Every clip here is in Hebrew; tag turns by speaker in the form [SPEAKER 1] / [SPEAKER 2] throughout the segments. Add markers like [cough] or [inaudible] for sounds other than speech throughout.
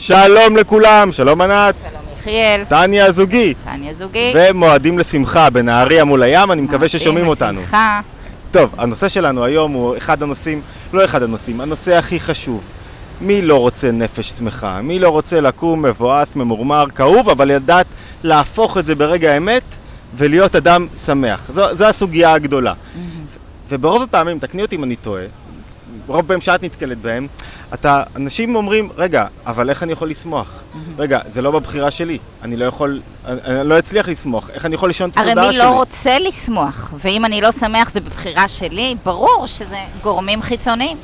[SPEAKER 1] שלום לכולם, שלום ענת,
[SPEAKER 2] שלום יחיאל,
[SPEAKER 1] טניה הזוגי,
[SPEAKER 2] טניה זוגי.
[SPEAKER 1] ומועדים לשמחה בנהריה מול הים, אני מקווה ששומעים
[SPEAKER 2] מועדים
[SPEAKER 1] אותנו.
[SPEAKER 2] לשמחה.
[SPEAKER 1] טוב, הנושא שלנו היום הוא אחד הנושאים, לא אחד הנושאים, הנושא הכי חשוב. מי לא רוצה נפש שמחה? מי לא רוצה לקום מבואס, ממורמר, כאוב, אבל לדעת להפוך את זה ברגע האמת ולהיות אדם שמח. זו, זו הסוגיה הגדולה. וברוב הפעמים, תקני אותי אם אני טועה, ברוב הפעמים שאת נתקלת בהם, אתה, אנשים אומרים, רגע, אבל איך אני יכול לשמוח? רגע, זה לא בבחירה שלי, אני לא יכול, אני, אני לא אצליח לשמוח, איך אני יכול לישון את
[SPEAKER 2] הרי
[SPEAKER 1] התודעה
[SPEAKER 2] מי
[SPEAKER 1] שלי?
[SPEAKER 2] לא רוצה לשמוח, ואם אני לא שמח זה בבחירה שלי, ברור שזה גורמים חיצוניים.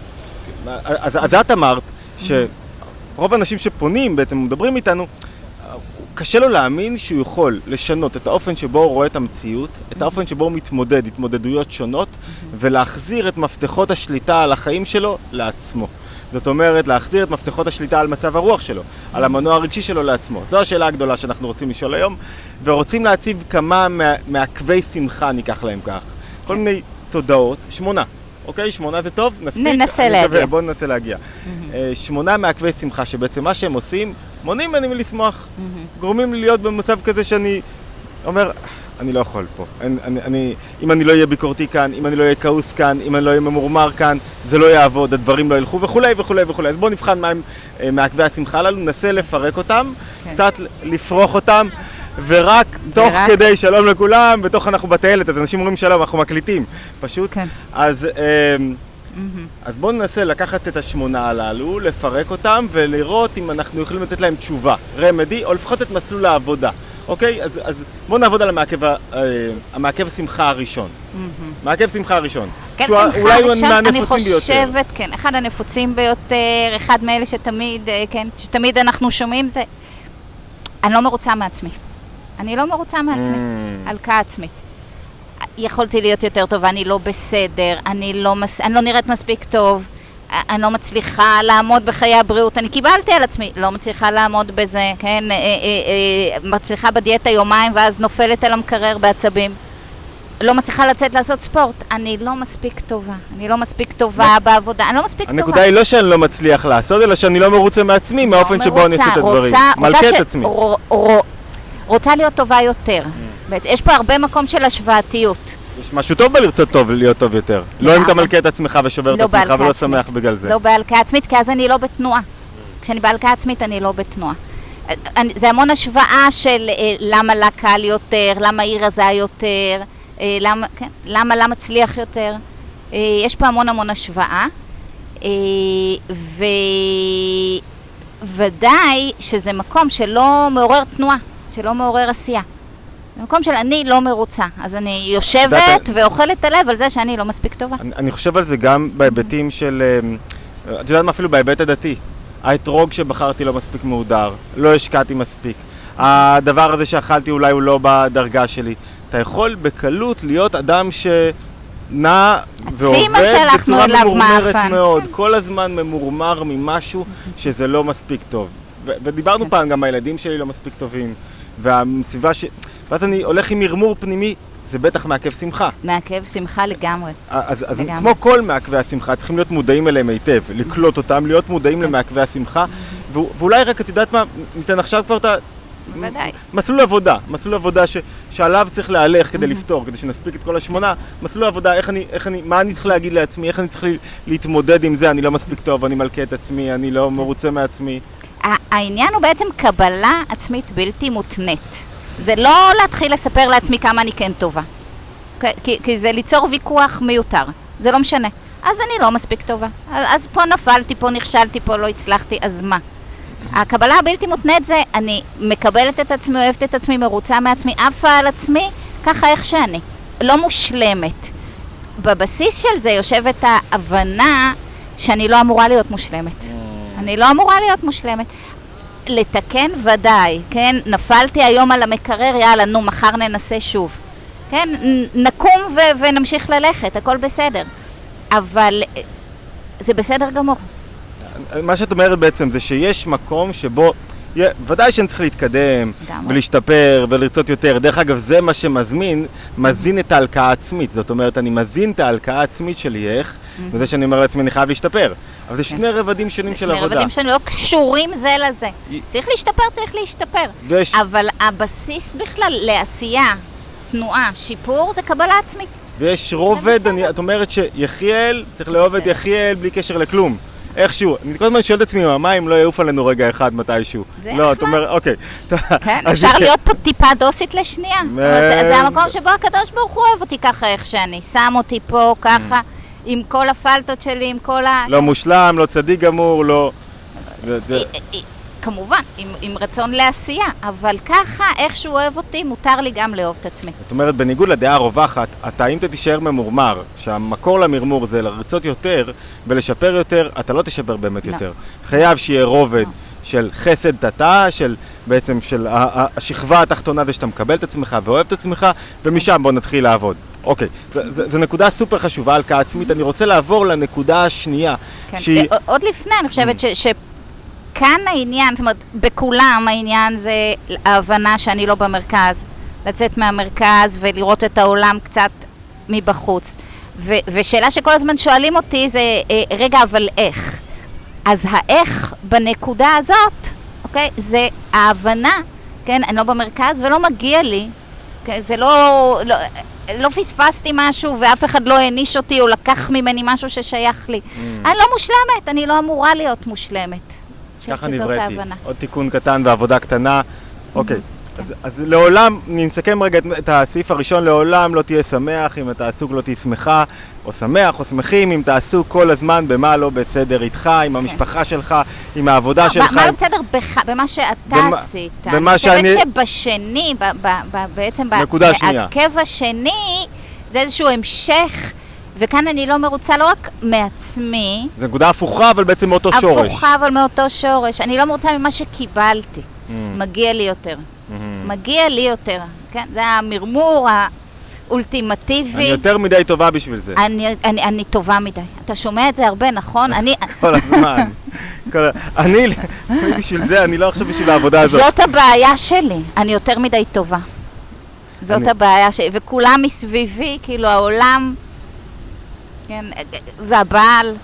[SPEAKER 1] אז, אז את אמרת שרוב האנשים שפונים, בעצם מדברים איתנו, קשה לו להאמין שהוא יכול לשנות את האופן שבו הוא רואה את המציאות, את האופן שבו הוא מתמודד, התמודדויות שונות, ולהחזיר את מפתחות השליטה על החיים שלו לעצמו. זאת אומרת, להחזיר את מפתחות השליטה על מצב הרוח שלו, על המנוע הרגשי שלו לעצמו. זו השאלה הגדולה שאנחנו רוצים לשאול היום, ורוצים להציב כמה מה- מעכבי שמחה, ניקח להם כך. כל מיני תודעות, שמונה. אוקיי, שמונה זה טוב? נספיק?
[SPEAKER 2] ננסה להגיע.
[SPEAKER 1] בואו ננסה להגיע. אה, שמונה מעכבי שמחה, שבעצם מה שהם עושים, מונעים ממני מלשמוח. גורמים לי להיות במצב כזה שאני אומר, אני לא יכול פה. אני, אני, אני, אם אני לא אהיה ביקורתי כאן, אם אני לא אהיה כעוס כאן, אם אני לא אהיה ממורמר כאן, זה לא יעבוד, הדברים לא ילכו וכולי וכולי וכולי. אז בואו נבחן מהם אה, מעכבי השמחה הללו, ננסה לפרק אותם,
[SPEAKER 2] כן.
[SPEAKER 1] קצת לפרוח אותם. ורק תוך
[SPEAKER 2] ורק-
[SPEAKER 1] כדי שלום לכולם, בתוך אנחנו בטיילת, אז אנשים אומרים שלום, אנחנו מקליטים, פשוט.
[SPEAKER 2] כן.
[SPEAKER 1] אז, אז בואו ננסה לקחת את השמונה הללו, לפרק אותם ולראות אם אנחנו יכולים לתת להם תשובה, רמדי, או לפחות את מסלול העבודה. אוקיי? אז, אז בואו נעבוד על המעכב, אה, המעכב שמחה הראשון. מעכב שמחה הראשון.
[SPEAKER 2] כן,
[SPEAKER 1] שהוא
[SPEAKER 2] שמחה
[SPEAKER 1] אולי הוא
[SPEAKER 2] ראשון, אני
[SPEAKER 1] מהנפוצים ביותר.
[SPEAKER 2] חושבת, כן, אחד הנפוצים ביותר, אחד מאלה שתמיד, אה, כן, שתמיד אנחנו שומעים זה, אני לא מרוצה מעצמי. אני לא מרוצה מעצמי,
[SPEAKER 1] Mm.
[SPEAKER 2] הלקאה עצמית. יכולתי להיות יותר טובה, אני לא בסדר, אני לא, מס, אני לא נראית מספיק טוב, א- אני לא מצליחה לעמוד בחיי הבריאות, אני קיבלתי על עצמי, לא מצליחה לעמוד בזה, כן, אה, אה, אה, מצליחה בדיאטה יומיים ואז נופלת על המקרר בעצבים. לא מצליחה לצאת לעשות ספורט, אני לא מספיק טובה, אני לא מספיק טובה בעבודה, אני לא מספיק טובה.
[SPEAKER 1] הנקודה היא לא שאני לא מצליח לעשות, אלא שאני לא מרוצה מעצמי, מהאופן שבו אני עושה את הדברים.
[SPEAKER 2] רוצה,
[SPEAKER 1] מלכה את עצמי.
[SPEAKER 2] רוצה להיות טובה יותר. בעצם, יש פה הרבה מקום של השוואתיות.
[SPEAKER 1] יש משהו טוב בלרצות טוב, להיות טוב יותר. לא אם אתה מלכה את עצמך ושובר את
[SPEAKER 2] לא
[SPEAKER 1] עצמך ולא. שמח בגלל זה.
[SPEAKER 2] לא בהלקאה עצמית, כי אז אני לא בתנועה. כשאני בהלקאה עצמית אני לא בתנועה. אני- זה המון השוואה של אה, למה לה קל יותר, למה היא רזה יותר, אה, למה, כן, למה לה מצליח יותר. אה, יש פה המון המון השוואה. אה, וודאי שזה מקום שלא מעורר תנועה, שלא מעורר עשייה. זה מקום של אני לא מרוצה, אז אני יושבת ואוכלת את הלב על זה שאני לא מספיק טובה.
[SPEAKER 1] אני, אני חושב על זה גם בהיבטים של, אמ, את יודעת מה אפילו בהיבט הדתי. האתרוג שבחרתי לא מספיק מהודר, לא השקעתי מספיק. הדבר הזה שאכלתי אולי הוא לא בדרגה שלי. אתה יכול בקלות להיות אדם שנע ועובד בצורה ממורמרת
[SPEAKER 2] מאפן.
[SPEAKER 1] מאוד. כל הזמן ממורמר ממשהו שזה לא מספיק טוב. ו- ודיברנו
[SPEAKER 2] כן.
[SPEAKER 1] פעם, גם הילדים שלי לא מספיק טובים. והסביבה ש... ואז אני הולך עם מרמור פנימי, זה בטח מעכב שמחה.
[SPEAKER 2] מעכב שמחה לגמרי.
[SPEAKER 1] אז, אז
[SPEAKER 2] לגמרי.
[SPEAKER 1] כמו כל מעכבי השמחה, צריכים להיות מודעים אליהם היטב, לקלוט אותם, להיות מודעים למעכבי השמחה, ו- ואולי רק, את יודעת מה, ניתן עכשיו כבר את ה...
[SPEAKER 2] בוודאי.
[SPEAKER 1] מסלול עבודה, מסלול עבודה ש, שעליו צריך להלך כדי לפתור, כדי שנספיק את כל השמונה, מסלול עבודה, איך אני, איך אני, מה אני צריך להגיד לעצמי, איך אני צריך להתמודד עם זה, אני לא מספיק טוב, אני מלכה את עצמי, אני לא מרוצה מעצמי.
[SPEAKER 2] העניין הוא בעצם קבלה עצמית בלתי מותנית. זה לא להתחיל לספר לעצמי כמה אני כן טובה. כי, כי, כי זה ליצור ויכוח מיותר. זה לא משנה. אז אני לא מספיק טובה. אז, פה נפלתי, פה נכשלתי, פה לא הצלחתי, אז מה? הקבלה הבלתי מותנית זה אני מקבלת את עצמי, אוהבת את עצמי, מרוצה מעצמי, עפה על עצמי, ככה איך שאני. לא מושלמת. בבסיס של זה יושבת ההבנה שאני לא אמורה להיות מושלמת. אני לא אמורה להיות מושלמת. לתקן ודאי, כן? נפלתי היום על המקרר, יאללה, נו, מחר ננסה שוב. כן? נקום ו- ונמשיך ללכת, הכל בסדר. אבל אה, זה בסדר גמור.
[SPEAKER 1] מה שאת אומרת בעצם זה שיש מקום שבו ודאי שאני צריך להתקדם. ולהשתפר, ולרצות יותר. דרך אגב, זה מה שמזמין, מזין את ההלקאה העצמית. זאת אומרת, אני מזין את ההלקאה העצמית שלי, איך? וזה שאני אומר לעצמי, אני חייב להשתפר. אבל זה שני רבדים שונים של
[SPEAKER 2] שני
[SPEAKER 1] עבודה.
[SPEAKER 2] רבדים שלא קשורים זה לזה. צריך להשתפר, צריך להשתפר. אבל הבסיס בכלל לעשייה, תנועה, שיפור, זה קבלה עצמית.
[SPEAKER 1] ויש רובד. אני, את אומרת שיחיאל, צריך לאהוב את. יחיאל בלי קשר לכלום. איכשהו. אני כל הזמן שואל את עצמי, מה אם לא יעוף עלינו רגע אחד מתישהו?
[SPEAKER 2] זה
[SPEAKER 1] לא, את. אומרת, אוקיי.
[SPEAKER 2] כן, אפשר להיות פה טיפה דוסית לשנייה.
[SPEAKER 1] אה,
[SPEAKER 2] זה המקום שבו הקדוש ברוך הוא אוהב אותי ככה איך שאני. שם אותי פה ככה, עם כל הפלטות שלי, עם כל ה...
[SPEAKER 1] לא מושלם, לא צדיק גמור, לא...
[SPEAKER 2] כמובן, עם, עם רצון לעשייה, אבל ככה, איך שהוא אוהב אותי, מותר לי גם לאהוב את עצמי.
[SPEAKER 1] זאת אומרת, בניגוד לדעה הרווחת, אתה אם אתה תישאר ממורמר, שהמקור למרמור זה לרצות יותר ולשפר יותר, אתה לא תשפר באמת
[SPEAKER 2] לא.
[SPEAKER 1] יותר. חייב שיהיה רובד
[SPEAKER 2] לא.
[SPEAKER 1] של חסד תתה, של בעצם של השכבה התחתונה זה שאתה מקבל את עצמך ואוהב את עצמך, ומשם בוא נתחיל לעבוד. אוקיי, זו נקודה סופר חשובה, הלקאה עצמית. אני רוצה לעבור לנקודה השנייה,
[SPEAKER 2] כן.
[SPEAKER 1] שהיא...
[SPEAKER 2] אה, עוד לפני, אני חושבת ש... שכאן העניין, זאת אומרת, בכולם העניין זה ההבנה שאני לא במרכז. לצאת מהמרכז ולראות את העולם קצת מבחוץ. ו- ושאלה שכל הזמן שואלים אותי זה, אה, רגע, אבל איך? אז האיך בנקודה הזאת, אוקיי, זה ההבנה, כן, אני לא במרכז ולא מגיע לי, כן, זה לא, לא, לא פספסתי משהו ואף אחד לא העניש אותי או לקח ממני משהו ששייך לי.
[SPEAKER 1] Mm.
[SPEAKER 2] אני לא מושלמת, אני לא אמורה להיות מושלמת. אני
[SPEAKER 1] ככה נבראתי. עוד תיקון קטן ועבודה קטנה. אוקיי. אז, אז לעולם, נסכם רגע את, את הסעיף הראשון, לעולם לא תהיה שמח אם אתה עסוק לא תהיה שמחה, או שמח או שמחים אם אתה עסוק כל הזמן במה לא בסדר איתך, עם המשפחה שלך, עם העבודה
[SPEAKER 2] לא,
[SPEAKER 1] שלך.
[SPEAKER 2] מה לא בסדר בך, במה שאתה
[SPEAKER 1] במה-
[SPEAKER 2] עשית?
[SPEAKER 1] במה
[SPEAKER 2] אני
[SPEAKER 1] שאני-
[SPEAKER 2] חושבת שבשני, ב, ב, ב, בעצם
[SPEAKER 1] נקודה שנייה.
[SPEAKER 2] בעקב השני, זה איזשהו המשך, וכאן אני לא מרוצה לא רק מעצמי,
[SPEAKER 1] זו נקודה הפוכה, אבל בעצם מאותו שורש.
[SPEAKER 2] הפוכה אבל מאותו שורש. אני לא מרוצה ממה שקיבלתי.
[SPEAKER 1] Mm,
[SPEAKER 2] מגיע לי יותר.
[SPEAKER 1] mm.
[SPEAKER 2] מגיע לי יותר. כן, זה המרמור האולטימטיבי.
[SPEAKER 1] אני יותר מדי טובה בשביל זה.
[SPEAKER 2] אני, אני, אני טובה מדי. אתה שומע את זה הרבה, נכון? אני, [laughs]
[SPEAKER 1] כל הזמן. כל אני, אני בשביל זה, אני לא עכשיו בשביל העבודה הזאת.
[SPEAKER 2] זאת הבעיה שלי, אני יותר מדי טובה. זאת
[SPEAKER 1] אני-
[SPEAKER 2] הבעיה שלי, וכולם מסביבי, כאילו העולם, כן, והבעל,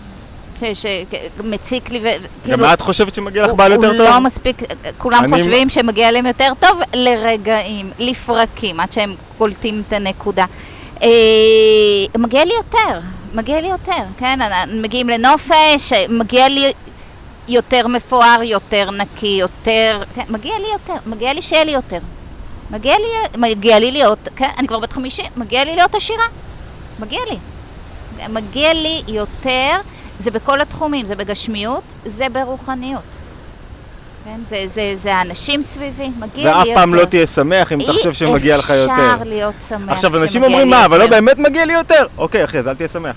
[SPEAKER 2] שמציק לי, וכאילו...
[SPEAKER 1] גם את חושבת שמגיע לך
[SPEAKER 2] הוא-
[SPEAKER 1] בעל יותר
[SPEAKER 2] הוא
[SPEAKER 1] טוב?
[SPEAKER 2] לא מספיק, כולם
[SPEAKER 1] אני-
[SPEAKER 2] חושבים שמגיע להם יותר טוב לרגעים, לפרקים, עד שהם קולטים את הנקודה. אה, מגיע לי יותר, מגיע לי יותר, כן? מגיעים לנופש, מגיע לי יותר מפואר, יותר נקי, יותר... כן, מגיע לי יותר, מגיע לי שיהיה לי יותר. מגיע לי, מגיע לי להיות, כן, אני כבר בת חמישים, מגיע לי להיות עשירה. מגיע לי. מגיע לי יותר, זה בכל התחומים, זה בגשמיות, זה ברוחניות. כן, זה, זה, זה האנשים סביבי, מגיע לי יותר.
[SPEAKER 1] ואף פעם לא תהיה שמח אם תחשוב שמגיע לך יותר.
[SPEAKER 2] אי אפשר להיות שמח
[SPEAKER 1] עכשיו, אנשים אומרים, מה, אבל לא
[SPEAKER 2] יותר."
[SPEAKER 1] באמת מגיע לי יותר? אוקיי, אחי, אז אל תהיה שמח.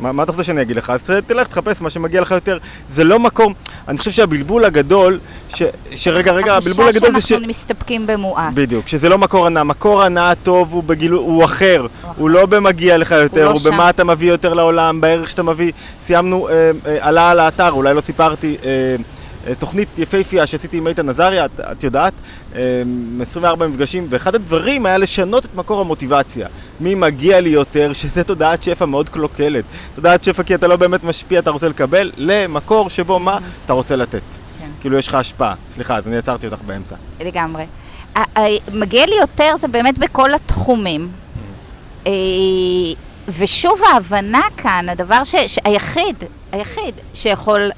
[SPEAKER 1] מה, מה אתה רוצה שאני אגיד לך? אז תלך, תחפש מה שמגיע לך יותר. זה לא מקום, אני חושב שהבלבול הגדול, ש, שרגע, רגע, הבלבול הגדול זה ש...
[SPEAKER 2] החשש מסתפקים במועט.
[SPEAKER 1] בדיוק, שזה לא מקור הנאה. מקור הנאה טוב הוא, בגילו, הוא אחר. הוא לא במגיע לך יותר,
[SPEAKER 2] לא
[SPEAKER 1] הוא,
[SPEAKER 2] שם.
[SPEAKER 1] במה אתה מביא יותר לעולם, בערך שאתה מביא. סיימנו, אה, אה, עלה על האתר, אולי לא סיפרתי, אה, תוכנית יפהפייה שעשיתי עם איתן עזריה, את, את יודעת, אה, 24 מפגשים, ואחד הדברים היה לשנות את מקור המוטיבציה. מי מגיע לי יותר, שזה תודעת שפע מאוד קלוקלת. תודעת שפע כי אתה לא באמת משפיע, אתה רוצה לקבל, למקור שבו מה אתה רוצה לתת.
[SPEAKER 2] כן.
[SPEAKER 1] כאילו יש לך השפעה. סליחה, אז אני עצרתי אותך באמצע.
[SPEAKER 2] לגמרי. מגיע לי יותר זה באמת בכל התחומים. אה, ושוב ההבנה כאן, הדבר ש... היחיד, היחיד שיכול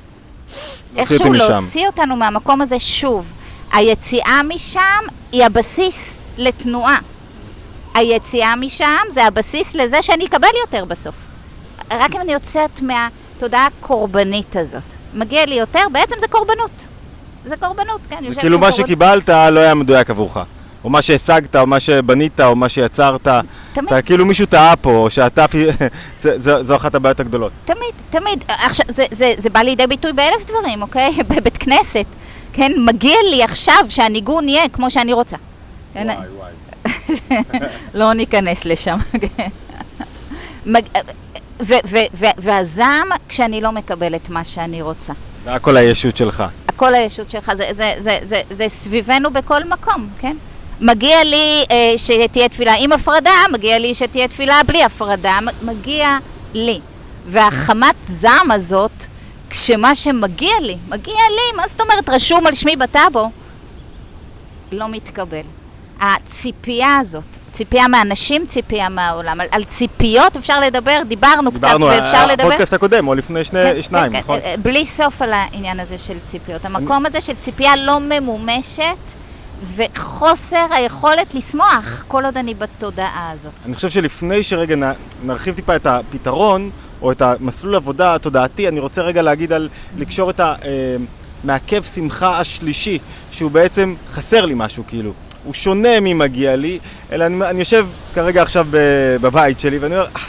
[SPEAKER 2] איכשהו. להוציא אותנו מהמקום הזה שוב. היציאה משם היא הבסיס לתנועה. היציאה משם זה הבסיס לזה שאני אקבל יותר בסוף. רק אם אני יוצאת מהתודעה הקורבנית הזאת. מגיע לי יותר, בעצם זה קורבנות. זה קורבנות, כן.
[SPEAKER 1] זה כאילו מה
[SPEAKER 2] קורבנות.
[SPEAKER 1] שקיבלת לא היה מדויק עבורך. או מה שהשגת, או מה שבנית, או מה שיצרת.
[SPEAKER 2] תמיד.
[SPEAKER 1] אתה כאילו מישהו טעה פה, או שאתה... [laughs] זו אחת הבעיות הגדולות.
[SPEAKER 2] תמיד, תמיד. עכשיו, זה, זה, זה בא לידי ביטוי באלף דברים, אוקיי? [laughs] בבית כנסת. כן, מגיע לי עכשיו שהניגון יהיה כמו שאני רוצה. כן? [laughs] לא ניכנס לשם. כן. והזעם כשאני לא מקבלת מה שאני רוצה.
[SPEAKER 1] זה הכל הישות שלך.
[SPEAKER 2] הכל הישות שלך, זה, זה, זה, זה, זה סביבנו בכל מקום, כן? מגיע לי אה, שתהיה תפילה עם הפרדה, מגיע לי שתהיה תפילה בלי הפרדה, מגיע לי. והחמת זעם הזאת, כשמה שמגיע לי, מגיע לי, מה זאת אומרת, רשום על שמי בטאבו, לא מתקבל. הציפייה הזאת, ציפייה מאנשים, ציפייה מהעולם. על, על ציפיות אפשר לדבר, דיברנו,
[SPEAKER 1] דיברנו
[SPEAKER 2] קצת,
[SPEAKER 1] על
[SPEAKER 2] ואפשר לדבר.
[SPEAKER 1] הפודקאסט הקודם, או לפני שני,
[SPEAKER 2] כן,
[SPEAKER 1] שניים,
[SPEAKER 2] כן,
[SPEAKER 1] נכון?
[SPEAKER 2] כן, בלי סוף על העניין הזה של ציפיות. המקום הזה של ציפייה לא ממומשת וחוסר היכולת לשמוח כל עוד אני בתודעה הזאת.
[SPEAKER 1] אני חושב שלפני שרגע נ- נרחיב טיפה את הפתרון, או את המסלול עבודה התודעתי, אני רוצה רגע להגיד על לקשור את המעכב שמחה השלישי, שהוא בעצם חסר לי משהו, כאילו. הוא שונה ממגיע לי, אלא אני, אני יושב כרגע עכשיו בבית שלי, ואני אומר, "אה,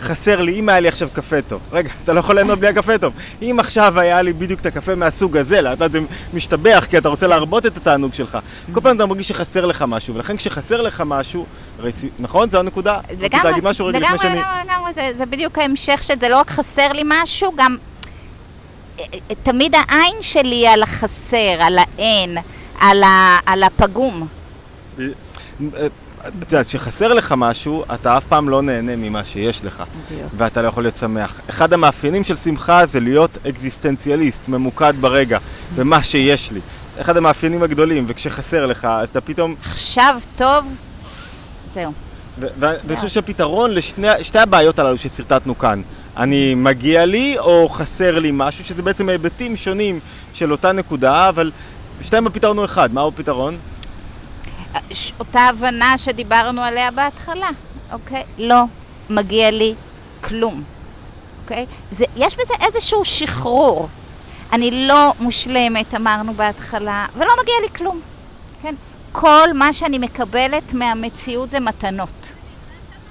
[SPEAKER 1] חסר לי, אם היה לי עכשיו קפה טוב. רגע, אתה לא יכול ליהנות בלי הקפה טוב. אם עכשיו היה לי בדיוק את הקפה מהסוג הזה, לאט לאט זה משתבח, כי אתה רוצה להרבות את התענוג שלך. כל פעם אתה מרגיש שחסר לך משהו, ולכן כשחסר לך משהו, נכון? זו הנקודה? רצית להגיד משהו רגע לפני
[SPEAKER 2] לגמרי,
[SPEAKER 1] שאני...
[SPEAKER 2] לגמרי, לגמרי, זה, זה בדיוק ההמשך שזה לא רק חסר לי משהו, גם אה, אה, תמיד העין שלי על החסר, על האין, על, ה, על הפגום.
[SPEAKER 1] את יודעת, כשחסר לך משהו, אתה אף פעם לא נהנה ממה שיש לך,
[SPEAKER 2] בדיוק.
[SPEAKER 1] ואתה לא יכול להיות שמח. אחד המאפיינים של שמחה זה להיות אקזיסטנציאליסט, ממוקד ברגע, במה שיש לי. אחד המאפיינים הגדולים, וכשחסר לך, אז אתה פתאום...
[SPEAKER 2] עכשיו טוב, זהו.
[SPEAKER 1] ואני חושב שהפתרון לשתי הבעיות הללו ששרטטנו כאן, אני מגיע לי או חסר לי משהו, שזה בעצם היבטים שונים של אותה נקודה, אבל שתיהם הפתרון הוא אחד. מהו הפתרון?
[SPEAKER 2] אותה הבנה שדיברנו עליה בהתחלה, אוקיי? לא מגיע לי כלום, אוקיי? זה, יש בזה איזשהו שחרור. אני לא מושלמת, אמרנו בהתחלה, ולא מגיע לי כלום, כן? כל מה שאני מקבלת מהמציאות זה מתנות.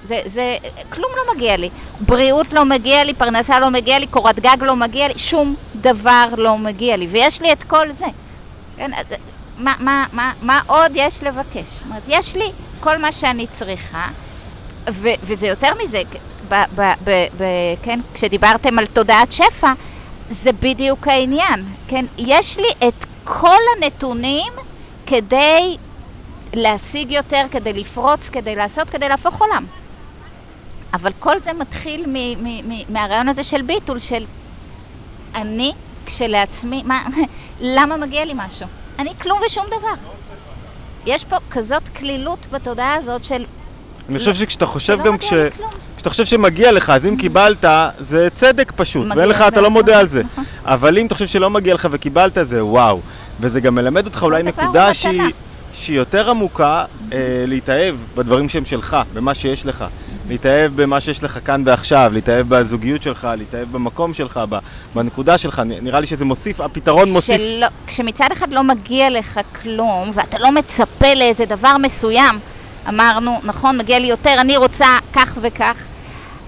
[SPEAKER 2] זה, זה, כלום לא מגיע לי. בריאות לא מגיע לי, פרנסה לא מגיע לי, קורת גג לא מגיע לי, שום דבר לא מגיע לי. ויש לי את כל זה. כן, מה, מה, מה, מה עוד יש לבקש? זאת אומרת, יש לי כל מה שאני צריכה, ו, וזה יותר מזה, ב, ב, ב, ב, כן, כשדיברתם על תודעת שפע, זה בדיוק העניין, כן? יש לי את כל הנתונים כדי להשיג יותר, כדי לפרוץ, כדי לעשות, כדי להפוך עולם. אבל כל זה מתחיל מ- מ- מ- מהרעיון הזה של ביטול, של אני כשלעצמי, מה, [laughs] למה מגיע לי משהו? אני כלום ושום דבר. יש פה כזאת קלילות בתודעה הזאת של
[SPEAKER 1] אני חושב שכשאתה חושב
[SPEAKER 2] שלא
[SPEAKER 1] גם כש... כשאתה חושב שמגיע לך, אז אם קיבלת, זה צדק פשוט, ואין לך, אתה לא מודה על זה.
[SPEAKER 2] נכון.
[SPEAKER 1] אבל אם אתה חושב שלא מגיע לך וקיבלת, זה וואו. וזה גם מלמד אותך אולי נקודה. שהיא, שהיא יותר עמוקה, אה, להתאהב בדברים שהם שלך, במה שיש לך. להתאהב במה שיש לך כאן ועכשיו, להתאהב בזוגיות שלך, להתאהב במקום שלך, בנקודה שלך. נראה לי שזה מוסיף, הפתרון מוסיף.
[SPEAKER 2] שלא, כשמצד אחד לא מגיע לך כלום, ואתה לא מצפה לאיזה דבר מסוים, אמרנו, נכון, מגיע לי יותר, אני רוצה כך וכך,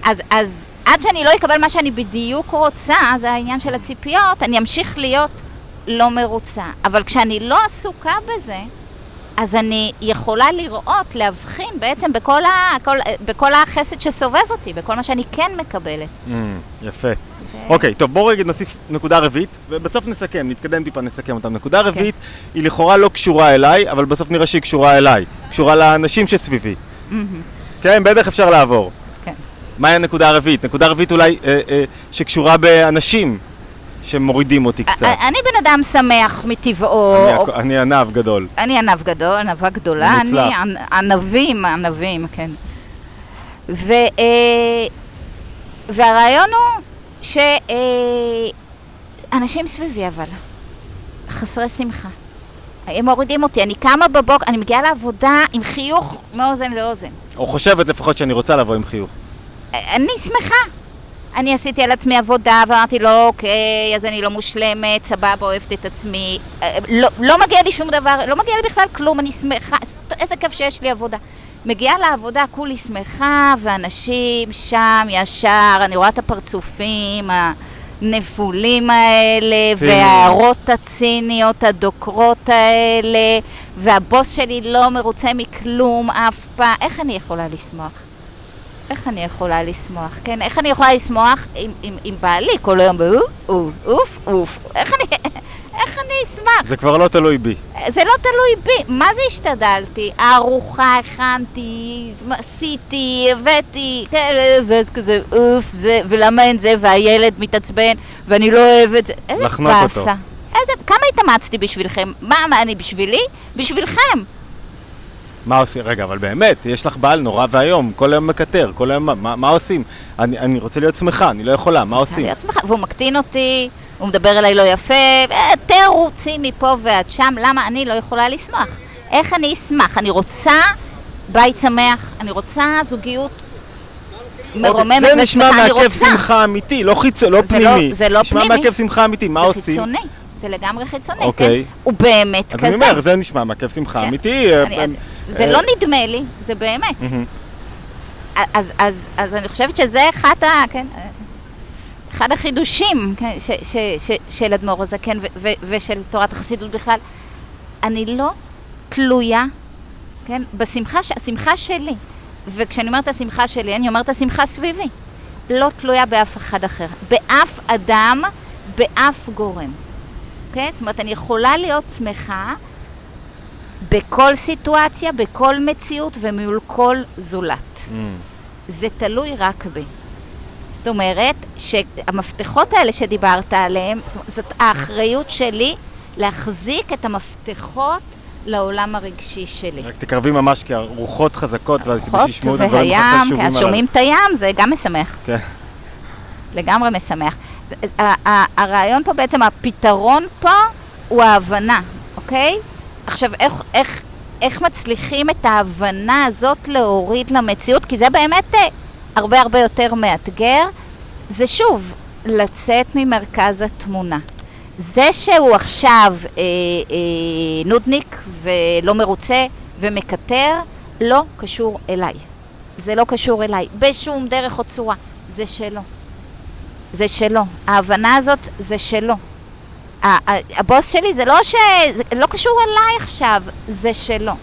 [SPEAKER 2] אז, אז עד שאני לא אקבל מה שאני בדיוק רוצה, זה העניין של הציפיות, אני אמשיך להיות לא מרוצה. אבל כשאני לא עסוקה בזה, אז אני יכולה לראות, להבחין בעצם בכל, ה, כל, בכל החסד שסובב אותי, בכל מה שאני כן מקבלת.
[SPEAKER 1] Mm, יפה. אוקיי, טוב, בואו רגע נוסיף נקודה רביעית, ובסוף נסכם, נתקדם טיפה, נסכם אותם. נקודה
[SPEAKER 2] כן.
[SPEAKER 1] רביעית היא לכאורה לא קשורה אליי, אבל בסוף נראה שהיא קשורה אליי. קשורה לאנשים שסביבי.
[SPEAKER 2] מהמם.
[SPEAKER 1] כן, בטח אפשר לעבור.
[SPEAKER 2] כן.
[SPEAKER 1] מהי הנקודה הרביעית? נקודה רביעית אולי אה, אה, שקשורה באנשים שמורידים אותי קצת.
[SPEAKER 2] אני בן אדם שמח מטבעו.
[SPEAKER 1] אני
[SPEAKER 2] או-
[SPEAKER 1] הכ- אני ענב גדול.
[SPEAKER 2] אני ענב גדול, ענבה גדולה,
[SPEAKER 1] מוצלח.
[SPEAKER 2] אני ענ- ענבים, ענבים, כן. ו, אה, והרעיון הוא שאנשים סביבי אבל, חסרי שמחה. הם מורידים אותי, אני קמה בבוקר, אני מגיעה לעבודה עם חיוך מאוזן לאוזן.
[SPEAKER 1] או חושבת לפחות שאני רוצה לבוא עם חיוך.
[SPEAKER 2] אני שמחה. אני עשיתי על עצמי עבודה ואמרתי לו, אוקיי, אז אני לא מושלמת, סבבה, אוהבת את עצמי. אה, לא, לא מגיע לי שום דבר, לא מגיע לי בכלל כלום, אני שמחה, איזה כיף שיש לי עבודה. מגיעה לעבודה, כולי שמחה, ואנשים שם ישר, אני רואה את הפרצופים הנפולים האלה,
[SPEAKER 1] ציניים.
[SPEAKER 2] וההערות הציניות, הדוקרות האלה, והבוס שלי לא מרוצה מכלום אף פעם. איך אני יכולה לשמוח? איך אני יכולה לשמוח, כן? איך אני יכולה לשמוח עם, עם, עם בעלי כל היום באוף, אוף, אוף. איך אני, [laughs] איך אני אשמח?
[SPEAKER 1] זה כבר לא תלוי בי.
[SPEAKER 2] זה לא תלוי בי. מה זה השתדלתי? הארוחה הכנתי, עשיתי, הבאתי, כן, ואז כזה, אוף, זה, ולמה אין זה, והילד מתעצבן, ואני לא אוהב את זה. איזה
[SPEAKER 1] לחנוק.
[SPEAKER 2] באסה. איזה, כמה התאמצתי בשבילכם? מה, מה, אני בשבילי? בשבילכם.
[SPEAKER 1] מה עושים? רגע, אבל באמת, יש לך בעל נורא ואיום, כל היום מקטר, כל היום, מה- מה, עושים? אני, אני רוצה להיות שמחה, אני לא יכולה, מה עושים?
[SPEAKER 2] להיות שמחה, והוא מקטין אותי, הוא מדבר אליי לא יפה, אה, תירוצים מפה ועד שם, למה אני לא יכולה לשמוח? איך אני אשמח? אני רוצה בית שמח, אני רוצה זוגיות מרוממת
[SPEAKER 1] אוקיי, זה נשמע
[SPEAKER 2] ושמחה, אני
[SPEAKER 1] מעכב
[SPEAKER 2] רוצה.
[SPEAKER 1] שמחה אמיתי, לא חיצוני, לא
[SPEAKER 2] זה לא-
[SPEAKER 1] פנימי.
[SPEAKER 2] זה לא
[SPEAKER 1] נשמע
[SPEAKER 2] פנימי.
[SPEAKER 1] מעכב שמחה אמיתי, מה
[SPEAKER 2] זה
[SPEAKER 1] עושים?
[SPEAKER 2] חיצוני, זה לגמרי חיצוני, כן?
[SPEAKER 1] אוקיי.
[SPEAKER 2] הוא באמת
[SPEAKER 1] אז
[SPEAKER 2] כזה.
[SPEAKER 1] אני אומר, זה נשמע מעכב שמחה
[SPEAKER 2] כן.
[SPEAKER 1] אמיתי. אה, אה,
[SPEAKER 2] זה
[SPEAKER 1] אה,
[SPEAKER 2] לא נדמה לי, זה באמת. אז, אז, אז אני חושבת שזה אחד, ה, כן, אחד החידושים כן, ש, ש, ש, של אדמו"ר הזקן ו, ו, ושל תורת החסידות בכלל. אני לא תלויה, כן, בשמחה, ש- השמחה שלי. וכשאני אומרת השמחה שלי, אני אומרת השמחה סביבי. לא תלויה באף אחד אחר. באף אדם, באף גורם. אוקיי? זאת אומרת, אני יכולה להיות שמחה בכל סיטואציה, בכל מציאות ומול כל זולת.
[SPEAKER 1] אמ,
[SPEAKER 2] זה תלוי רק בי. זאת אומרת, שהמפתחות האלה שדיברת עליהם, זאת האחריות שלי להחזיק את המפתחות לעולם הרגשי שלי.
[SPEAKER 1] רק תקרבי ממש, כי הרוחות חזקות, ואז כדי שישמעו את הדברים
[SPEAKER 2] והים,
[SPEAKER 1] החשובים
[SPEAKER 2] כי אז. שומעים את הים, זה גם משמח.
[SPEAKER 1] כן.
[SPEAKER 2] לגמרי משמח. הרעיון פה בעצם, הפתרון פה הוא ההבנה, אוקיי? עכשיו, איך, איך, איך מצליחים את ההבנה הזאת להוריד למציאות? כי זה באמת אה, הרבה הרבה יותר מאתגר. זה שוב, לצאת ממרכז התמונה. זה שהוא עכשיו אה, אה, נודניק ולא מרוצה ומקטר, לא קשור אליי. זה לא קשור אליי, בשום דרך או צורה. זה שלו. זה שלו. ההבנה הזאת זה שלו. הבוס שלי זה לא ש... זה לא קשור אליי עכשיו, זה שלו.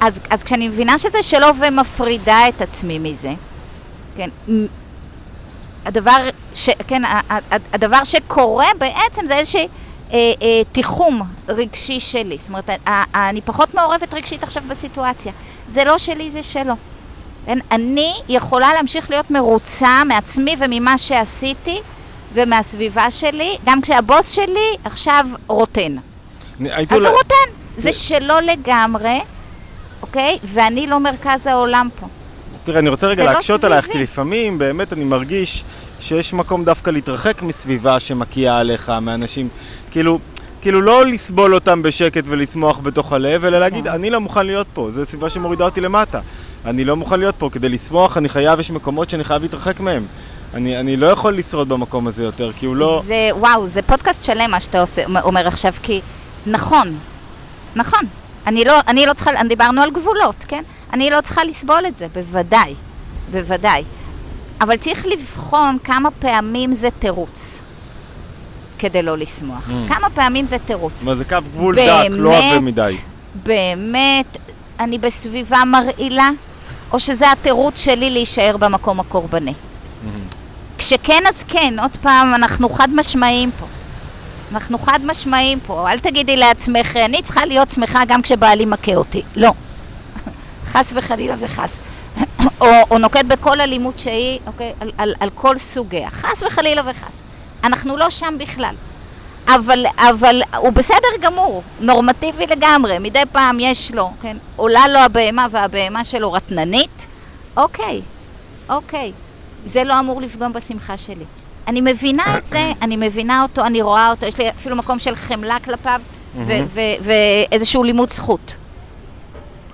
[SPEAKER 2] אז, אז כשאני מבינה שזה שלו ומפרידה את עצמי מזה, כן, הדבר, ש, כן, הדבר שקורה בעצם זה איזשהו אה, אה, תיחום רגשי שלי. זאת אומרת, ה- ה- אני פחות מעורבת רגשית עכשיו בסיטואציה. זה לא שלי, זה שלו. כן? אני יכולה להמשיך להיות מרוצה מעצמי וממה שעשיתי ומהסביבה שלי, גם כשהבוס שלי עכשיו רוטן. אז הוא רוטן. זה שלו לגמרי, אוקיי? ואני לא מרכז העולם פה.
[SPEAKER 1] תראה, אני רוצה רגע
[SPEAKER 2] לא
[SPEAKER 1] להקשות עלייך. כי לפעמים באמת אני מרגיש שיש מקום דווקא להתרחק מסביבה שמקיאה עליך, מאנשים, כאילו, כאילו לא לסבול אותם בשקט ולשמוח בתוך הלב, אלא להגיד,
[SPEAKER 2] כן.
[SPEAKER 1] אני לא מוכן להיות פה, זו סביבה שמורידה אותי למטה. אני לא מוכן להיות פה, כדי לשמוח אני חייב, יש מקומות שאני חייב להתרחק מהם. אני, אני לא יכול לשרוד במקום הזה יותר, כי הוא לא...
[SPEAKER 2] זה, וואו, זה פודקאסט שלם מה שאתה עושה, אומר עכשיו, כי נכון, נכון. אני לא, אני לא צריכה, דיברנו על גבולות, כן? אני לא צריכה לסבול את זה, בוודאי, בוודאי. אבל צריך לבחון כמה פעמים זה תירוץ כדי לא לשמוח.
[SPEAKER 1] Mm.
[SPEAKER 2] כמה פעמים זה תירוץ.
[SPEAKER 1] אומרת, זה קו גבול דק, לא עבה מדי.
[SPEAKER 2] באמת, אני בסביבה מרעילה, או שזה התירוץ שלי להישאר במקום הקורבני. כשכן אז כן, עוד פעם, אנחנו חד משמעיים פה. אנחנו חד משמעיים פה. אל תגידי לעצמך, אני צריכה להיות שמחה גם כשבעלי מכה אותי. לא. [laughs] חס וחלילה וחס. [coughs] או, או נוקט בכל אלימות שהיא, אוקיי, על, על, על כל סוגיה. חס וחלילה וחס. אנחנו לא שם בכלל. אבל, אבל הוא בסדר גמור, נורמטיבי לגמרי, מדי פעם יש לו, כן, עולה לו הבהמה והבהמה שלו רטננית, אוקיי, אוקיי, זה לא אמור לפגום בשמחה שלי. אני מבינה את זה, [clears throat] אני מבינה אותו, אני רואה אותו, יש לי אפילו מקום של חמלה כלפיו ואיזשהו לימוד זכות.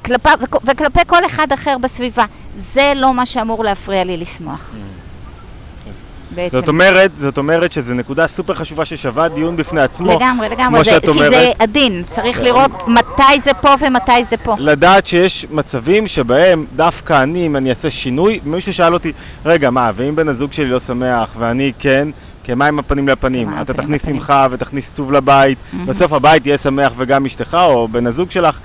[SPEAKER 2] כלפיו, וכ- וכלפי כל אחד אחר בסביבה. זה לא מה שאמור להפריע לי לשמוח. בעצם.
[SPEAKER 1] זאת אומרת, זאת אומרת שזו נקודה סופר חשובה ששווה דיון בפני עצמו.
[SPEAKER 2] לגמרי, לגמרי.
[SPEAKER 1] כמו
[SPEAKER 2] זה,
[SPEAKER 1] שאת
[SPEAKER 2] כי
[SPEAKER 1] אומרת.
[SPEAKER 2] זה עדין, צריך לראות מתי זה פה ומתי זה פה.
[SPEAKER 1] לדעת שיש מצבים שבהם דווקא אני, אם אני אעשה שינוי, מישהו שאל אותי, רגע, מה, ואם בן הזוג שלי לא שמח ואני כן, כמים הפנים לפנים. אתה תכניס. שמחה ותכניס טוב לבית, בסוף הבית יהיה שמח וגם אשתך או בן הזוג שלך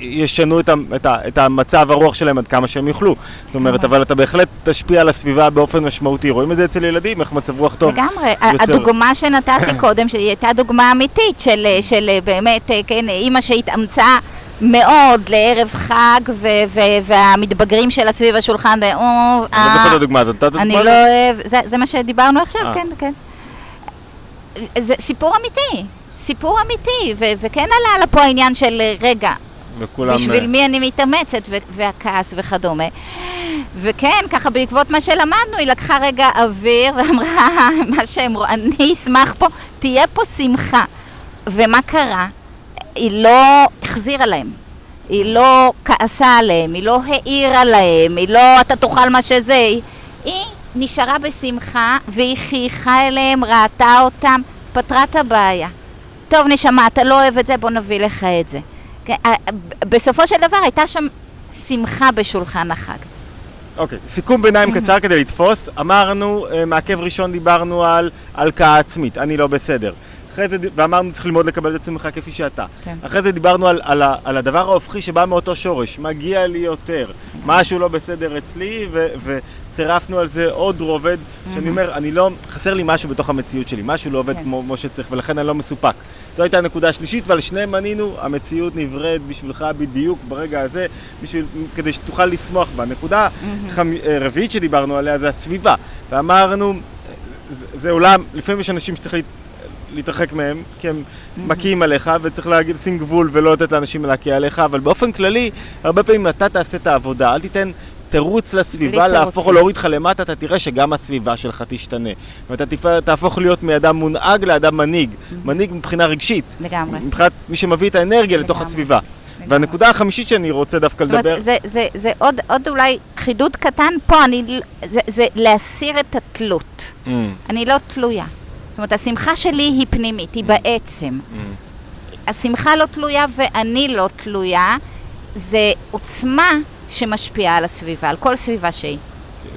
[SPEAKER 1] ישנו את, את, את המצב הרוח שלהם עד כמה שהם יוכלו. זאת אומרת. אבל אתה בהחלט תשפיע על הסביבה באופן משמעותי. רואים את זה אצל ילדים, איך מצב רוח טוב.
[SPEAKER 2] לגמרי.
[SPEAKER 1] יוצר-
[SPEAKER 2] הדוגמה שנתתי קודם, שהיא הייתה דוגמה אמיתית של, של באמת, כן, אימא שהתאמצה מאוד לערב חג, ו- ו- והמתבגרים שלה סביב השולחן, ו... "או,
[SPEAKER 1] אני לא
[SPEAKER 2] אה,
[SPEAKER 1] זוכר את הדוגמה הזאת. נתת
[SPEAKER 2] אני? לא אוהב, זה, זה מה שדיברנו עכשיו,
[SPEAKER 1] אה.
[SPEAKER 2] כן, כן. זה סיפור אמיתי, סיפור אמיתי, ו- וכן עלה לה פה העניין של רגע,
[SPEAKER 1] וכולם...
[SPEAKER 2] בשביל
[SPEAKER 1] אה,
[SPEAKER 2] מי אני מתאמצת, ו- והכעס וכדומה. וכן, ככה בעקבות מה שלמדנו, היא לקחה רגע אוויר ואמרה, מה שהם רואים, אני אשמח פה, תהיה פה שמחה. ומה קרה? היא לא החזירה להם. היא לא כעסה עליהם, היא לא העירה להם, היא לא אתה תאכל מה שזה, היא, היא נשארה בשמחה והיא חייכה אליהם, ראתה אותם, פתרה את הבעיה. טוב נשמה, אתה לא אוהב את זה, בוא נביא לך את זה. כן, אה, בסופו של דבר הייתה שם שמחה בשולחן החג.
[SPEAKER 1] אוקיי, סיכום ביניים קצר כדי לתפוס. אמרנו, אה, מעכב ראשון דיברנו על הלקאה עצמית, אני לא בסדר. אחרי זה, ואמרנו צריך ללמוד לקבל את עצמך כפי שאתה.
[SPEAKER 2] כן.
[SPEAKER 1] אחרי זה דיברנו על, על, על הדבר ההופכי שבא מאותו שורש, מגיע לי יותר. משהו לא בסדר אצלי, ו, וצירפנו על זה עוד רובד, שאני אומר, אני לא, חסר לי משהו בתוך המציאות שלי, משהו לא עובד
[SPEAKER 2] כן.
[SPEAKER 1] כמו, כמו שצריך, ולכן אני לא מסופק. זו הייתה הנקודה השלישית, ועל שניהם מנינו, המציאות נבראת בשבילך בדיוק ברגע הזה, בשביל, כדי שתוכל לשמוח בה. נקודה חמ... אה, רביעית שדיברנו עליה זה הסביבה. ואמרנו, זה, זה עולם, לפעמים יש אנשים שצריך. להתרחק מהם, כי הם מכים עליך, וצריך לשים גבול ולא לתת לאנשים להקיע עליך, אבל באופן כללי, הרבה פעמים אתה תעשה את העבודה, אל תיתן תירוץ לסביבה להפוך או. להוריד לך למטה, אתה תראה שגם הסביבה שלך תשתנה. ואתה תהפוך להיות מאדם מונהג לאדם מנהיג. מנהיג מבחינה רגשית.
[SPEAKER 2] לגמרי.
[SPEAKER 1] מבחינת מי שמביא את האנרגיה לתוך
[SPEAKER 2] לגמרי.
[SPEAKER 1] הסביבה. והנקודה החמישית שאני רוצה דווקא
[SPEAKER 2] זאת אומרת,
[SPEAKER 1] לדבר...
[SPEAKER 2] זה, זה, זה עוד, עוד אולי חידוד קטן פה, אני, זה, זה להסיר את התלות.
[SPEAKER 1] Mm,
[SPEAKER 2] אני לא תלויה. זאת אומרת, השמחה שלי היא פנימית, היא בעצם.
[SPEAKER 1] mm.
[SPEAKER 2] השמחה לא תלויה ואני לא תלויה, זה עוצמה שמשפיעה על הסביבה, על כל סביבה שהיא.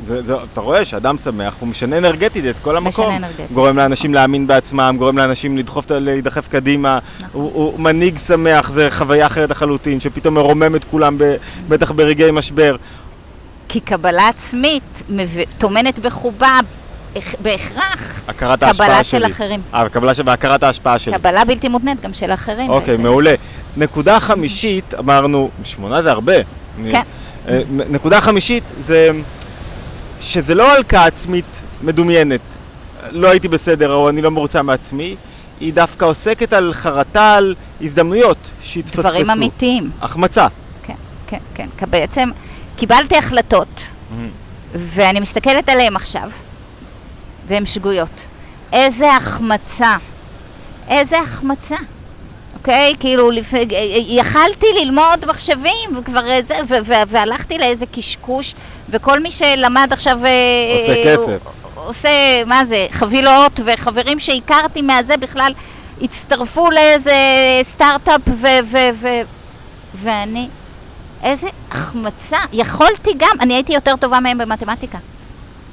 [SPEAKER 1] זה, זה, אתה רואה שאדם שמח, הוא משנה אנרגטית את כל המקום.
[SPEAKER 2] משנה אנרגטית.
[SPEAKER 1] גורם לאנשים להאמין בעצמם, גורם לאנשים לדחוף, להידחף קדימה.
[SPEAKER 2] נכון.
[SPEAKER 1] הוא, הוא מנהיג שמח, זה חוויה אחרת לחלוטין, שפתאום מרומם את כולם, ב, בטח ברגעי משבר.
[SPEAKER 2] כי קבלה עצמית טומנת בחובה בהכרח
[SPEAKER 1] הכרת
[SPEAKER 2] קבלה
[SPEAKER 1] שלי.
[SPEAKER 2] של אחרים.
[SPEAKER 1] אה, קבלה של... והכרת ההשפעה שלי.
[SPEAKER 2] קבלה בלתי מותנית גם של אחרים.
[SPEAKER 1] אוקיי,
[SPEAKER 2] בעצם.
[SPEAKER 1] מעולה. נקודה חמישית, אמרנו, שמונה זה הרבה. אני-
[SPEAKER 2] כן.
[SPEAKER 1] אה, נ- נקודה חמישית זה שזה לא הלקאה עצמית מדומיינת. לא הייתי בסדר או אני לא מרוצה מעצמי, היא דווקא עוסקת על חרטה על הזדמנויות שהתפספסו.
[SPEAKER 2] דברים אמיתיים.
[SPEAKER 1] החמצה.
[SPEAKER 2] כן, כן, כן. בעצם קיבלתי החלטות, ואני מסתכלת עליהן עכשיו, והן שגויות. איזה החמצה. איזה החמצה. אוקיי? כאילו, לפ... יכלתי ללמוד מחשבים, וכבר אה, זה, ו- ו- והלכתי לאיזה קשקוש, וכל מי שלמד עכשיו... אה,
[SPEAKER 1] עושה
[SPEAKER 2] אה,
[SPEAKER 1] כסף.
[SPEAKER 2] עושה, מה זה, חבילות, וחברים שהכרתי מהזה בכלל הצטרפו לאיזה סטארט-אפ, ו... ו-, ו- ואני... איזה החמצה. יכולתי גם, אני הייתי יותר טובה מהם במתמטיקה.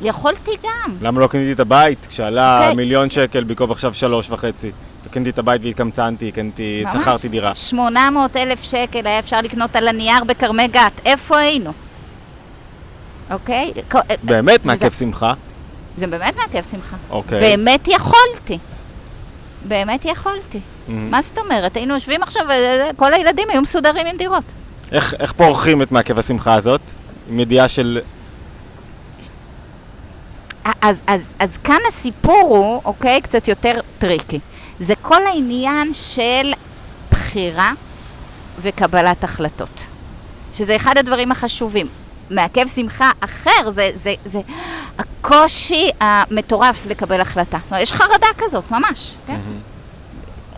[SPEAKER 2] יכולתי גם.
[SPEAKER 1] למה לא קניתי את הבית כשעלה
[SPEAKER 2] אוקיי.
[SPEAKER 1] מיליון שקל במקום עכשיו שלוש וחצי? וקניתי את הבית והתקמצנתי, קניתי. שכרתי דירה.
[SPEAKER 2] 800 אלף שקל היה אפשר לקנות על הנייר בכרמי גת. איפה היינו? אוקיי? כ-
[SPEAKER 1] באמת
[SPEAKER 2] זה-
[SPEAKER 1] מעכב שמחה.
[SPEAKER 2] זה באמת מעכב שמחה.
[SPEAKER 1] אוקיי.
[SPEAKER 2] באמת יכולתי. באמת יכולתי.
[SPEAKER 1] מהמם.
[SPEAKER 2] מה זאת אומרת? היינו יושבים עכשיו, אה, כל הילדים היו מסודרים עם דירות.
[SPEAKER 1] איך, איך פורקים את מעכב השמחה הזאת? עם ידיעה של...
[SPEAKER 2] אז, אז, אז כאן הסיפור הוא, אוקיי, קצת יותר טריקי. זה כל העניין של בחירה וקבלת החלטות. שזה אחד הדברים החשובים. מעכב שמחה אחר זה, זה, זה הקושי המטורף לקבל החלטה. זאת אומרת, יש חרדה כזאת, ממש, כן?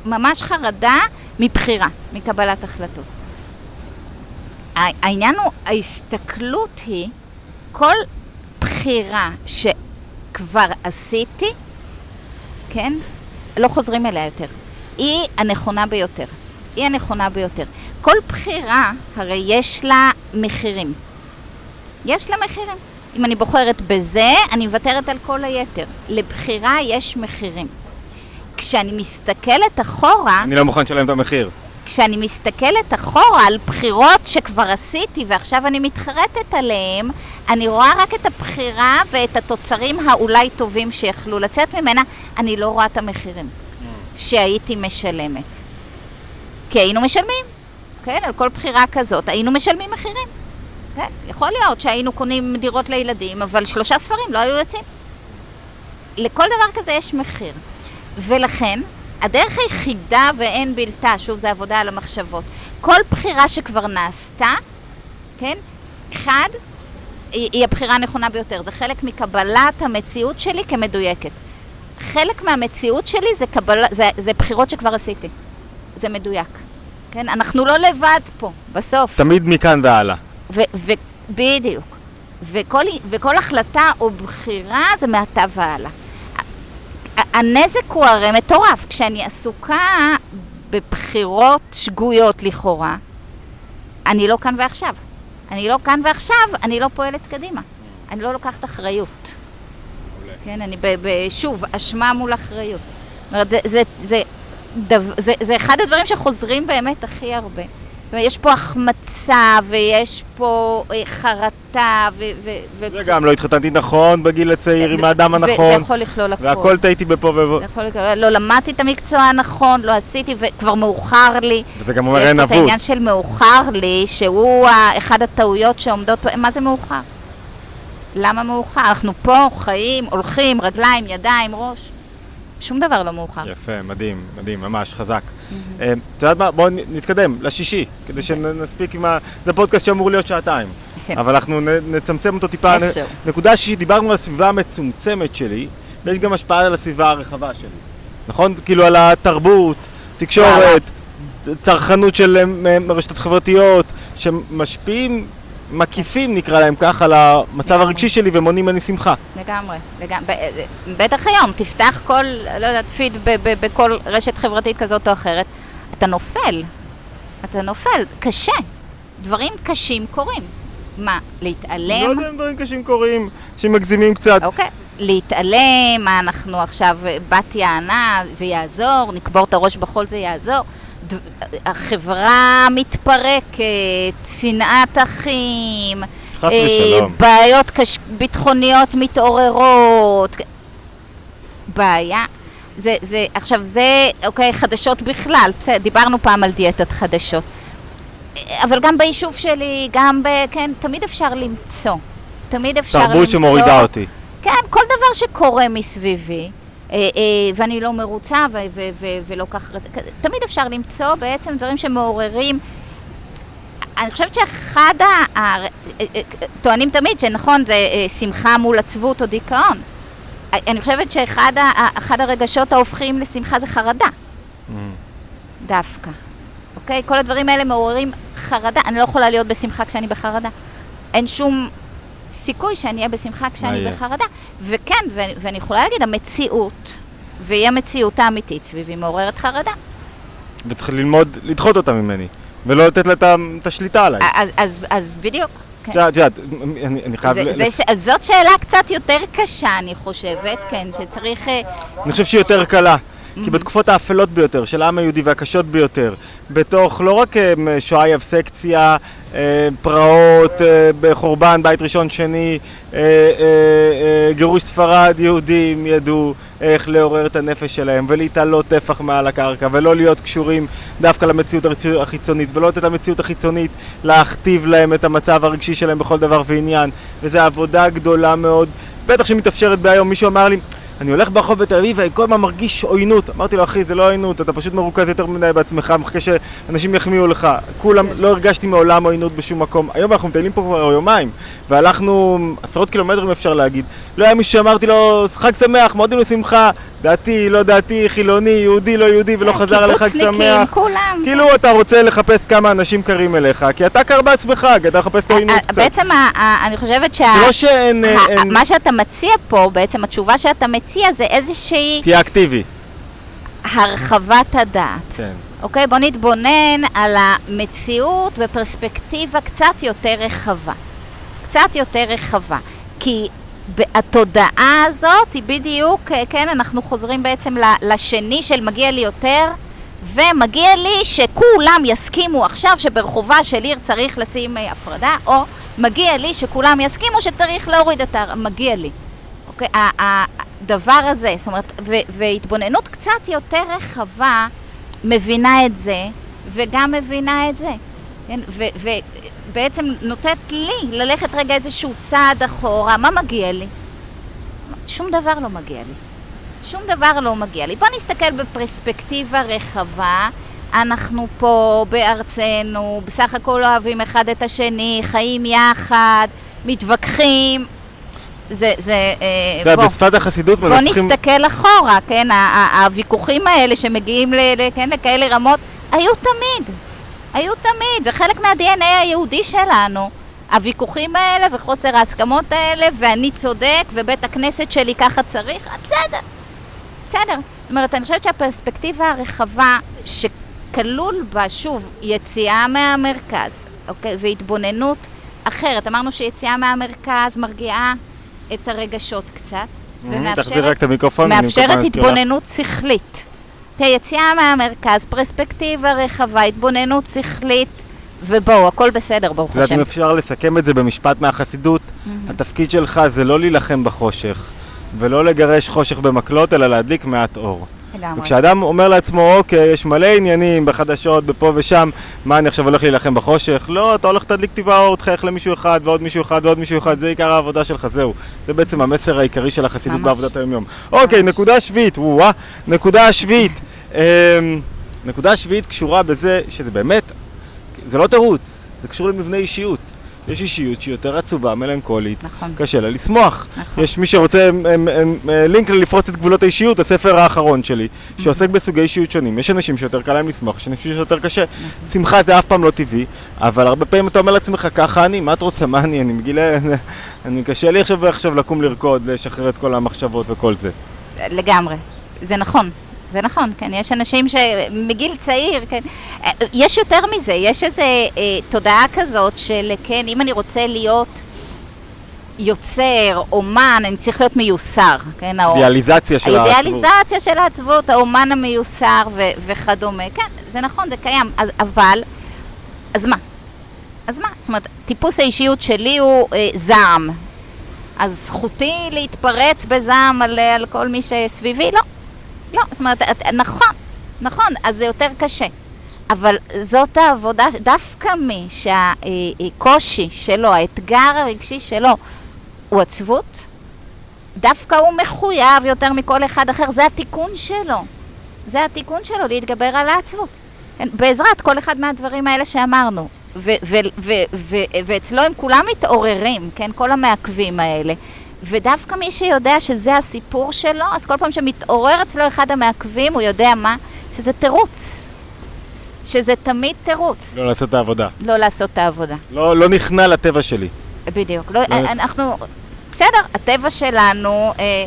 [SPEAKER 2] ממש חרדה מבחירה, מקבלת החלטות. העניין הוא, ההסתכלות היא, כל בחירה שכבר עשיתי, כן? לא חוזרים אליה יותר. היא הנכונה ביותר. היא הנכונה ביותר. כל בחירה, הרי יש לה מחירים. יש לה מחירים. אם אני בוחרת בזה, אני מוותרת על כל היתר. לבחירה יש מחירים. כשאני מסתכלת אחורה,
[SPEAKER 1] אני לא מוכן לשלם את המחיר.
[SPEAKER 2] כשאני מסתכלת אחורה על בחירות שכבר עשיתי ועכשיו אני מתחרטת עליהן, אני רואה רק את הבחירה ואת התוצרים האולי טובים שיכלו לצאת ממנה, אני לא רואה את המחירים שהייתי משלמת. כי היינו משלמים, כן, על כל בחירה כזאת, היינו משלמים מחירים. כן, יכול להיות שהיינו קונים דירות לילדים, אבל שלושה ספרים לא היו יוצאים. לכל דבר כזה יש מחיר. ולכן, הדרך היחידה ואין בלתה, שוב, זה עבודה על המחשבות. כל בחירה שכבר נעשתה, כן, אחד, היא, היא הבחירה הנכונה ביותר. זה חלק מקבלת המציאות שלי כמדויקת. חלק מהמציאות שלי זה, קבל, זה, זה בחירות שכבר עשיתי. זה מדויק. כן? אנחנו לא לבד פה, בסוף.
[SPEAKER 1] תמיד מכאן והלאה.
[SPEAKER 2] ו- ו- בדיוק. וכל, וכל החלטה או בחירה זה מעתה והלאה. הנזק הוא הרי מטורף. כשאני עסוקה בבחירות שגויות לכאורה, אני לא כאן ועכשיו. אני לא כאן ועכשיו, אני לא פועלת קדימה. אני לא לוקחת אחריות. כן, אני ב- ב- שוב, אשמה מול אחריות. זאת אומרת, זה, זה, זה, דו, זה, זה אחד הדברים שחוזרים באמת הכי הרבה. יש פה החמצה, ויש פה אה, חרטה, ו... ו, ו
[SPEAKER 1] וגם לא התחתנתי נכון בגיל הצעיר עם האדם הנכון,
[SPEAKER 2] זה יכול לכלול הכל.
[SPEAKER 1] והכל טעיתי בפה ובו.
[SPEAKER 2] זה יכול לכלול, לא למדתי את המקצוע הנכון, לא עשיתי, וכבר מאוחר לי.
[SPEAKER 1] וזה גם אומר
[SPEAKER 2] יש
[SPEAKER 1] אין
[SPEAKER 2] פה את
[SPEAKER 1] אבות.
[SPEAKER 2] העניין של מאוחר לי, שהוא אחד הטעויות שעומדות פה, מה זה מאוחר? למה מאוחר? אנחנו פה, חיים, הולכים, רגליים, ידיים, ראש. שום דבר לא מאוחר.
[SPEAKER 1] יפה, מדהים, מדהים, ממש, חזק. אה, את יודעת מה? בואו נתקדם לשישי, כדי שנספיק עם ה... זה פודקאסט שאמור להיות שעתיים.
[SPEAKER 2] כן.
[SPEAKER 1] אבל אנחנו נצמצם אותו טיפה.
[SPEAKER 2] איכשהו.
[SPEAKER 1] נקודה שישית, דיברנו על הסביבה המצומצמת שלי, ויש גם השפעה על הסביבה הרחבה שלי. נכון? כאילו על התרבות, תקשורת, צרכנות של אה, רשתות חברתיות, שמשפיעים, מקיפים נקרא להם כך, על המצב
[SPEAKER 2] לגמרי.
[SPEAKER 1] הרגשי שלי ומונעים ממני שמחה.
[SPEAKER 2] לגמרי, לגמרי. בטח היום, תפתח כל, לא יודעת, פיד בכל רשת חברתית כזאת או אחרת, אתה נופל. אתה נופל. קשה. דברים קשים קורים. מה,
[SPEAKER 1] לא
[SPEAKER 2] להתעלם?
[SPEAKER 1] יודע אם דברים קשים קורים, שמגזימים קצת.
[SPEAKER 2] אוקיי. להתעלם, מה אנחנו עכשיו, בת יענה, זה יעזור, נקבור את הראש בחול, זה יעזור. החברה מתפרקת, שנאת אחים,
[SPEAKER 1] חס
[SPEAKER 2] אה,
[SPEAKER 1] ושלום.
[SPEAKER 2] בעיות קש... ביטחוניות מתעוררות. בעיה. זה, זה, עכשיו זה, אוקיי, חדשות בכלל, בסדר, דיברנו פעם על דיאטת חדשות. אבל גם ביישוב שלי, גם ב... כן, תמיד אפשר למצוא. תמיד אפשר למצוא...
[SPEAKER 1] תרבות שמורידה אותי.
[SPEAKER 2] כן, כל דבר שקורה מסביבי, ואני לא מרוצה ו- ו- ו- ולא כך... תמיד אפשר למצוא בעצם דברים שמעוררים... אני חושבת שאחד ה... אה, אה, טוענים תמיד שנכון, זה אה, שמחה מול עצבות או דיכאון. אה, אני חושבת שאחד ה- הרגשות ההופכים לשמחה זה חרדה, דווקא. אוקיי? כל הדברים האלה מעוררים חרדה. אני לא יכולה להיות בשמחה כשאני בחרדה. אין שום סיכוי שאני אהיה בשמחה כשאני
[SPEAKER 1] יהיה?
[SPEAKER 2] בחרדה. וכן, ו- ואני יכולה להגיד, המציאות, והיא המציאות האמיתית סביבי, מעוררת חרדה.
[SPEAKER 1] וצריך ללמוד לדחות אותה ממני, ולא לתת לה את השליטה עליי.
[SPEAKER 2] אז, אז, אז בדיוק. כן.
[SPEAKER 1] את יודעת, את אני חייב...
[SPEAKER 2] זאת שאלה קצת יותר קשה, אני חושבת, כן, שצריך... אה,
[SPEAKER 1] אני חושב שהיא יותר קלה. כי בתקופות האפלות ביותר של העם היהודי והקשות ביותר, בתוך לא רק אה, שואה יבסקציה, אה, פרעות, אה, בחורבן, בית ראשון, שני, גירוש ספרד, יהודים ידעו איך לעורר את הנפש שלהם ולהתעלות טפח מעל הקרקע ולא להיות קשורים דווקא למציאות החיצונית ולא לתת למציאות החיצונית להכתיב להם את המצב הרגשי שלהם בכל דבר ועניין. וזו עבודה גדולה מאוד, בטח שמתאפשרת בהיום, מישהו אמר לי אני הולך ברחוב בתל אביב ואני כל הזמן מרגיש עוינות. אמרתי לו, אחי, זה לא עוינות, אתה פשוט מרוכז יותר מדי בעצמך, מחכה שאנשים יחמיאו לך. כולם, לא הרגשתי מעולם עוינות בשום מקום. היום אנחנו מטיילים פה כבר יומיים, והלכנו עשרות קילומטרים אפשר להגיד. לא היה מישהו שאמרתי לו, חג שמח, מועדים לשמחה, דעתי, לא דעתי, חילוני, יהודי, לא יהודי, ולא חזר על חג
[SPEAKER 2] קיבוצניקים,
[SPEAKER 1] שמח.
[SPEAKER 2] כולם.
[SPEAKER 1] כאילו אתה רוצה לחפש כמה אנשים קרים אליך, כי אתה קר בעצמך, כי אתה מחפש את העוינות
[SPEAKER 2] אה,
[SPEAKER 1] קצת.
[SPEAKER 2] בעצם אני חושבת שה...
[SPEAKER 1] לא שאין... אה,
[SPEAKER 2] מה שאתה מציע פה, בעצם התשובה שאתה מציע זה איזושהי
[SPEAKER 1] תהיה אקטיבי.
[SPEAKER 2] הרחבת הדעת.
[SPEAKER 1] כן.
[SPEAKER 2] אוקיי? בוא נתבונן על המציאות בפרספקטיבה קצת יותר רחבה. קצת יותר רחבה. כי התודעה הזאת היא בדיוק, אה, כן, אנחנו חוזרים בעצם לשני של מגיע לי יותר, ומגיע לי שכולם יסכימו עכשיו שברחובה של עיר צריך לשים אה, הפרדה, או מגיע לי שכולם יסכימו שצריך להוריד את ה... מגיע לי. אוקיי? הדבר הזה, זאת אומרת, ו- והתבוננות קצת יותר רחבה מבינה את זה, וגם מבינה את זה. כן? ו- ובעצם נותנת לי ללכת רגע איזשהו צעד אחורה, מה מגיע לי? שום דבר לא מגיע לי. שום דבר לא מגיע לי. בוא נסתכל בפרספקטיבה רחבה. אנחנו פה בארצנו, בסך הכל אוהבים אחד את השני, חיים יחד, מתווכחים. זה, זה, אה, בוא.
[SPEAKER 1] בשפת החסידות
[SPEAKER 2] בוא
[SPEAKER 1] מנסחים...
[SPEAKER 2] נסתכל אחורה, כן? הוויכוחים האלה שמגיעים ל, ל, כן, לכאלה רמות, היו תמיד. היו תמיד, זה חלק מה-DNA היהודי שלנו. הוויכוחים האלה וחוסר ההסכמות האלה, ואני צודק, ובית הכנסת שלי ככה צריך, בסדר. בסדר. זאת אומרת, אני חושבת שהפרספקטיבה הרחבה, שכלול בה, שוב, יציאה מהמרכז, אוקיי? והתבוננות אחרת. אמרנו שיציאה מהמרכז מרגיעה את הרגשות קצת,
[SPEAKER 1] תחזיר רק את המיקרופון.
[SPEAKER 2] מאפשרת. התבוננות שכלית. יציאה מהמרכז, פרספקטיבה רחבה, התבוננות שכלית, ובואו, הכל בסדר, ברוך
[SPEAKER 1] את יודעת,
[SPEAKER 2] השם.
[SPEAKER 1] אם אפשר לסכם את זה במשפט מהחסידות, התפקיד שלך זה לא להילחם בחושך, ולא לגרש חושך במקלות, אלא להדליק מעט אור.
[SPEAKER 2] לגמרי.
[SPEAKER 1] וכשאדם אומר לעצמו, אוקיי, יש מלא עניינים בחדשות, בפה ושם, מה אני עכשיו הולך להילחם בחושך? לא, אתה הולך להדליק טיפה אור, תחייך למישהו אחד, ועוד מישהו אחד, ועוד מישהו אחד, זה עיקר העבודה שלך, זהו. זה בעצם המסר העיקרי של החסידות
[SPEAKER 2] ממש.
[SPEAKER 1] בעבודת היום-יום. אוקיי,
[SPEAKER 2] ממש.
[SPEAKER 1] נקודה שביעית, וואו, נקודה שביעית. אמ, נקודה שביעית קשורה בזה שזה באמת, זה לא תירוץ, זה קשור למבנה אישיות. יש אישיות שהיא יותר עצובה, מלנכולית,
[SPEAKER 2] נכון.
[SPEAKER 1] קשה לה לשמוח.
[SPEAKER 2] נכון.
[SPEAKER 1] יש מי שרוצה אמ, אמ, אמ, אה, לינק ללפרוץ את גבולות האישיות, הספר האחרון שלי, שעוסק בסוגי אישיות שונים. יש אנשים שיותר קל להם לשמוח, יש אנשים שיותר קשה. שמחה זה אף פעם לא טבעי, אבל הרבה פעמים אתה אומר לעצמך, ככה אני, מה את רוצה, מה אני, אני מגיל... [laughs] אני קשה לי עכשיו ועכשיו לקום לרקוד, לשחרר את כל המחשבות וכל זה.
[SPEAKER 2] לגמרי. זה נכון. זה נכון, כן, יש אנשים שמגיל צעיר, כן, יש יותר מזה, יש איזו אה, תודעה כזאת של, כן, אם אני רוצה להיות יוצר, אומן, אני צריך להיות מיוסר, כן, האו-
[SPEAKER 1] אידיאליזציה של העצבות.
[SPEAKER 2] האידיאליזציה של העצבות, האומן המיוסר ו- וכדומה. כן, זה נכון, זה קיים. אז, אבל, אז מה? אז מה? זאת אומרת, טיפוס האישיות שלי הוא אה, זעם. אז זכותי להתפרץ בזעם על, על כל מי שסביבי? לא. לא. זאת אומרת, את, נכון, נכון, אז זה יותר קשה. אבל זאת העבודה, דווקא מי שהקושי שלו, האתגר הרגשי שלו הוא עצבות, דווקא הוא מחויב יותר מכל אחד אחר, זה התיקון שלו. זה התיקון שלו, להתגבר על העצבות. כן, בעזרת כל אחד מהדברים האלה שאמרנו. ואצלו הם כולם מתעוררים, כן? כל המעכבים האלה. ודווקא מי שיודע שזה הסיפור שלו, אז כל פעם שמתעורר אצלו אחד המעכבים, הוא יודע מה? שזה תירוץ. שזה תמיד תירוץ.
[SPEAKER 1] לא לעשות את העבודה.
[SPEAKER 2] לא לעשות את העבודה.
[SPEAKER 1] לא, לא נכנע לטבע שלי.
[SPEAKER 2] בדיוק. לא,
[SPEAKER 1] לא-
[SPEAKER 2] אנחנו, בסדר, הטבע שלנו, אה,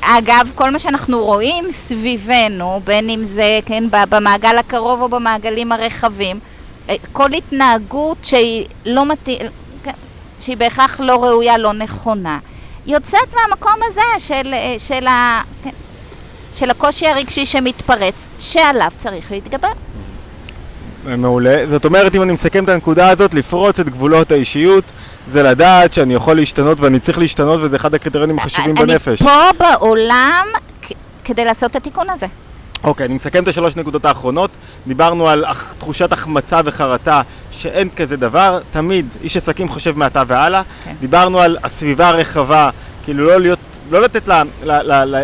[SPEAKER 2] אגב, כל מה שאנחנו רואים סביבנו, בין אם זה, כן, במעגל הקרוב או במעגלים הרחבים, אה, כל התנהגות שהיא לא מתאים, כן, שהיא בהכרח לא ראויה, לא נכונה, יוצאת מהמקום הזה של, אה, של, ה, כן, של הקושי הרגשי שמתפרץ, שעליו צריך להתגבר.
[SPEAKER 1] מעולה. זאת אומרת, אם אני מסכם את הנקודה הזאת, לפרוץ את גבולות האישיות, זה לדעת שאני יכול להשתנות ואני צריך להשתנות, וזה אחד הקריטריונים החשובים בנפש.
[SPEAKER 2] אני פה בעולם כדי לעשות את התיקון הזה.
[SPEAKER 1] אוקיי, אני מסכם את השלוש נקודות האחרונות. דיברנו על תחושת החמצה וחרטה, שאין כזה דבר, תמיד איש עסקים חושב מעתה והלאה.
[SPEAKER 2] כן.
[SPEAKER 1] דיברנו על הסביבה הרחבה, כאילו לא להיות... לא לתת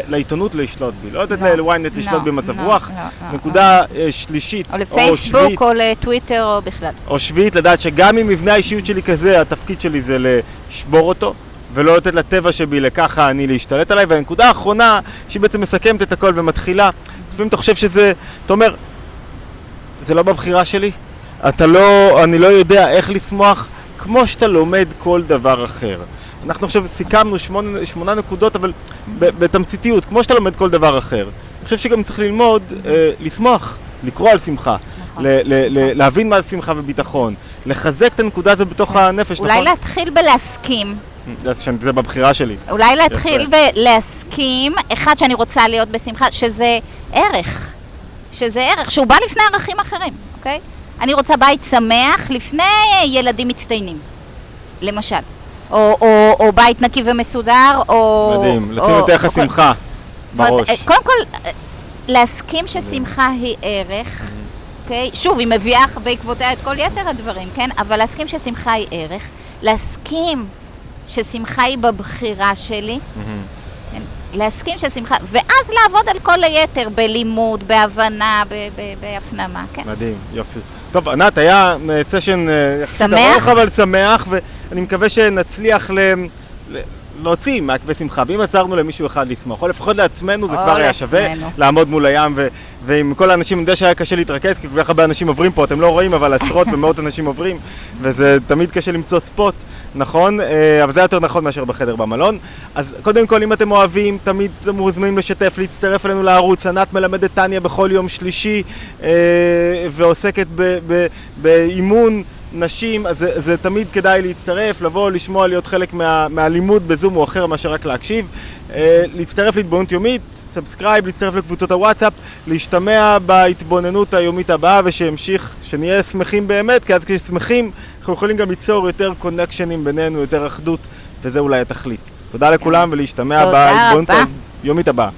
[SPEAKER 1] לעיתונות לשלוט בי, לא לתת
[SPEAKER 2] לא,
[SPEAKER 1] ל-ynet לשלוט
[SPEAKER 2] לא,
[SPEAKER 1] במצב
[SPEAKER 2] לא,
[SPEAKER 1] רוח. נקודה אה, שלישית,
[SPEAKER 2] או לפייסבוק,
[SPEAKER 1] שביעית,
[SPEAKER 2] או לטוויטר, או בכלל.
[SPEAKER 1] או שביעית, לדעת שגם אם מבנה האישיות שלי כזה, התפקיד שלי זה לשבור אותו, ולא לתת לטבע שבי לככה אני להשתלט עליי. והנקודה האחרונה, שהיא בעצם מסכמת את הכל ומתחילה, לפעמים אתה חושב שזה, אתה אומר, זה לא בבחירה שלי, אתה לא, אני לא יודע איך לשמוח, כמו שאתה לומד כל דבר אחר. אנחנו עכשיו סיכמנו שמונה, שמונה נקודות, אבל בתמציתיות, כמו שאתה לומד כל דבר אחר. אני חושב שגם צריך ללמוד אה, לשמוח, לקרוא על שמחה,
[SPEAKER 2] נכון.
[SPEAKER 1] ל- ל- ל- להבין מה זה שמחה וביטחון, לחזק את הנקודה הזאת בתוך הנפש,
[SPEAKER 2] אולי
[SPEAKER 1] נכון?
[SPEAKER 2] להתחיל בלהסכים
[SPEAKER 1] זה, בבחירה שלי.
[SPEAKER 2] אולי להתחיל ולהסכים, אחד שאני רוצה להיות בשמחה, שזה ערך. שזה ערך, שהוא בא לפני ערכים אחרים, אוקיי? אני רוצה בית שמח לפני ילדים מצטיינים, למשל. או, או, או בית נקי ומסודר, או...
[SPEAKER 1] מדהים, לשים
[SPEAKER 2] או,
[SPEAKER 1] את ערך השמחה בראש.
[SPEAKER 2] קודם כל, להסכים ששמחה היא ערך, אוקיי? שוב, היא מביאה בעקבותיה את כל יתר הדברים, כן? אבל להסכים ששמחה היא ערך, להסכים ששמחה היא בבחירה שלי, כן? להסכים ששמחה, ואז לעבוד על כל היתר, בלימוד, בהבנה, ב- ב- בהפנמה, כן?
[SPEAKER 1] מדהים, יופי. טוב, ענת, היה אה, סשן אה, יחסית
[SPEAKER 2] שמח.
[SPEAKER 1] ארוך אבל שמח, ואני מקווה שנצליח ל... ל- להוציא מעקבי שמחה, ואם עזרנו למישהו אחד לשמוח, או לפחות לעצמנו, זה כבר היה שווה. לעמוד מול הים, ו- ועם כל האנשים, אני יודע שהיה קשה להתרכז, כי כל כך הרבה אנשים עוברים פה, אתם לא רואים, אבל עשרות [laughs] ומאות אנשים עוברים, וזה תמיד קשה למצוא ספוט, נכון? אה, אבל זה יותר נכון מאשר בחדר במלון. אז קודם כל, אם אתם אוהבים, תמיד אתם מוזמנים לשתף, להצטרף אלינו לערוץ. ענת מלמדת טניה בכל יום שלישי, אה, ועוסקת ב- ב- באימון. נשים, אז זה, זה תמיד כדאי להצטרף, לבוא, לשמוע, להיות חלק מה, מהלימוד בזום או אחר מאשר רק להקשיב. אה, להצטרף להתבוננות יומית, subscribe, להצטרף לקבוצות הוואטסאפ, להשתמע בהתבוננות היומית הבאה ושנמשיך, שנהיה שמחים באמת, כי אז כששמחים אנחנו יכולים גם ליצור יותר קונקשנים בינינו, יותר אחדות, וזה אולי התכלית. תודה לכולם ולהשתמע בהתבוננות. היומית הבאה.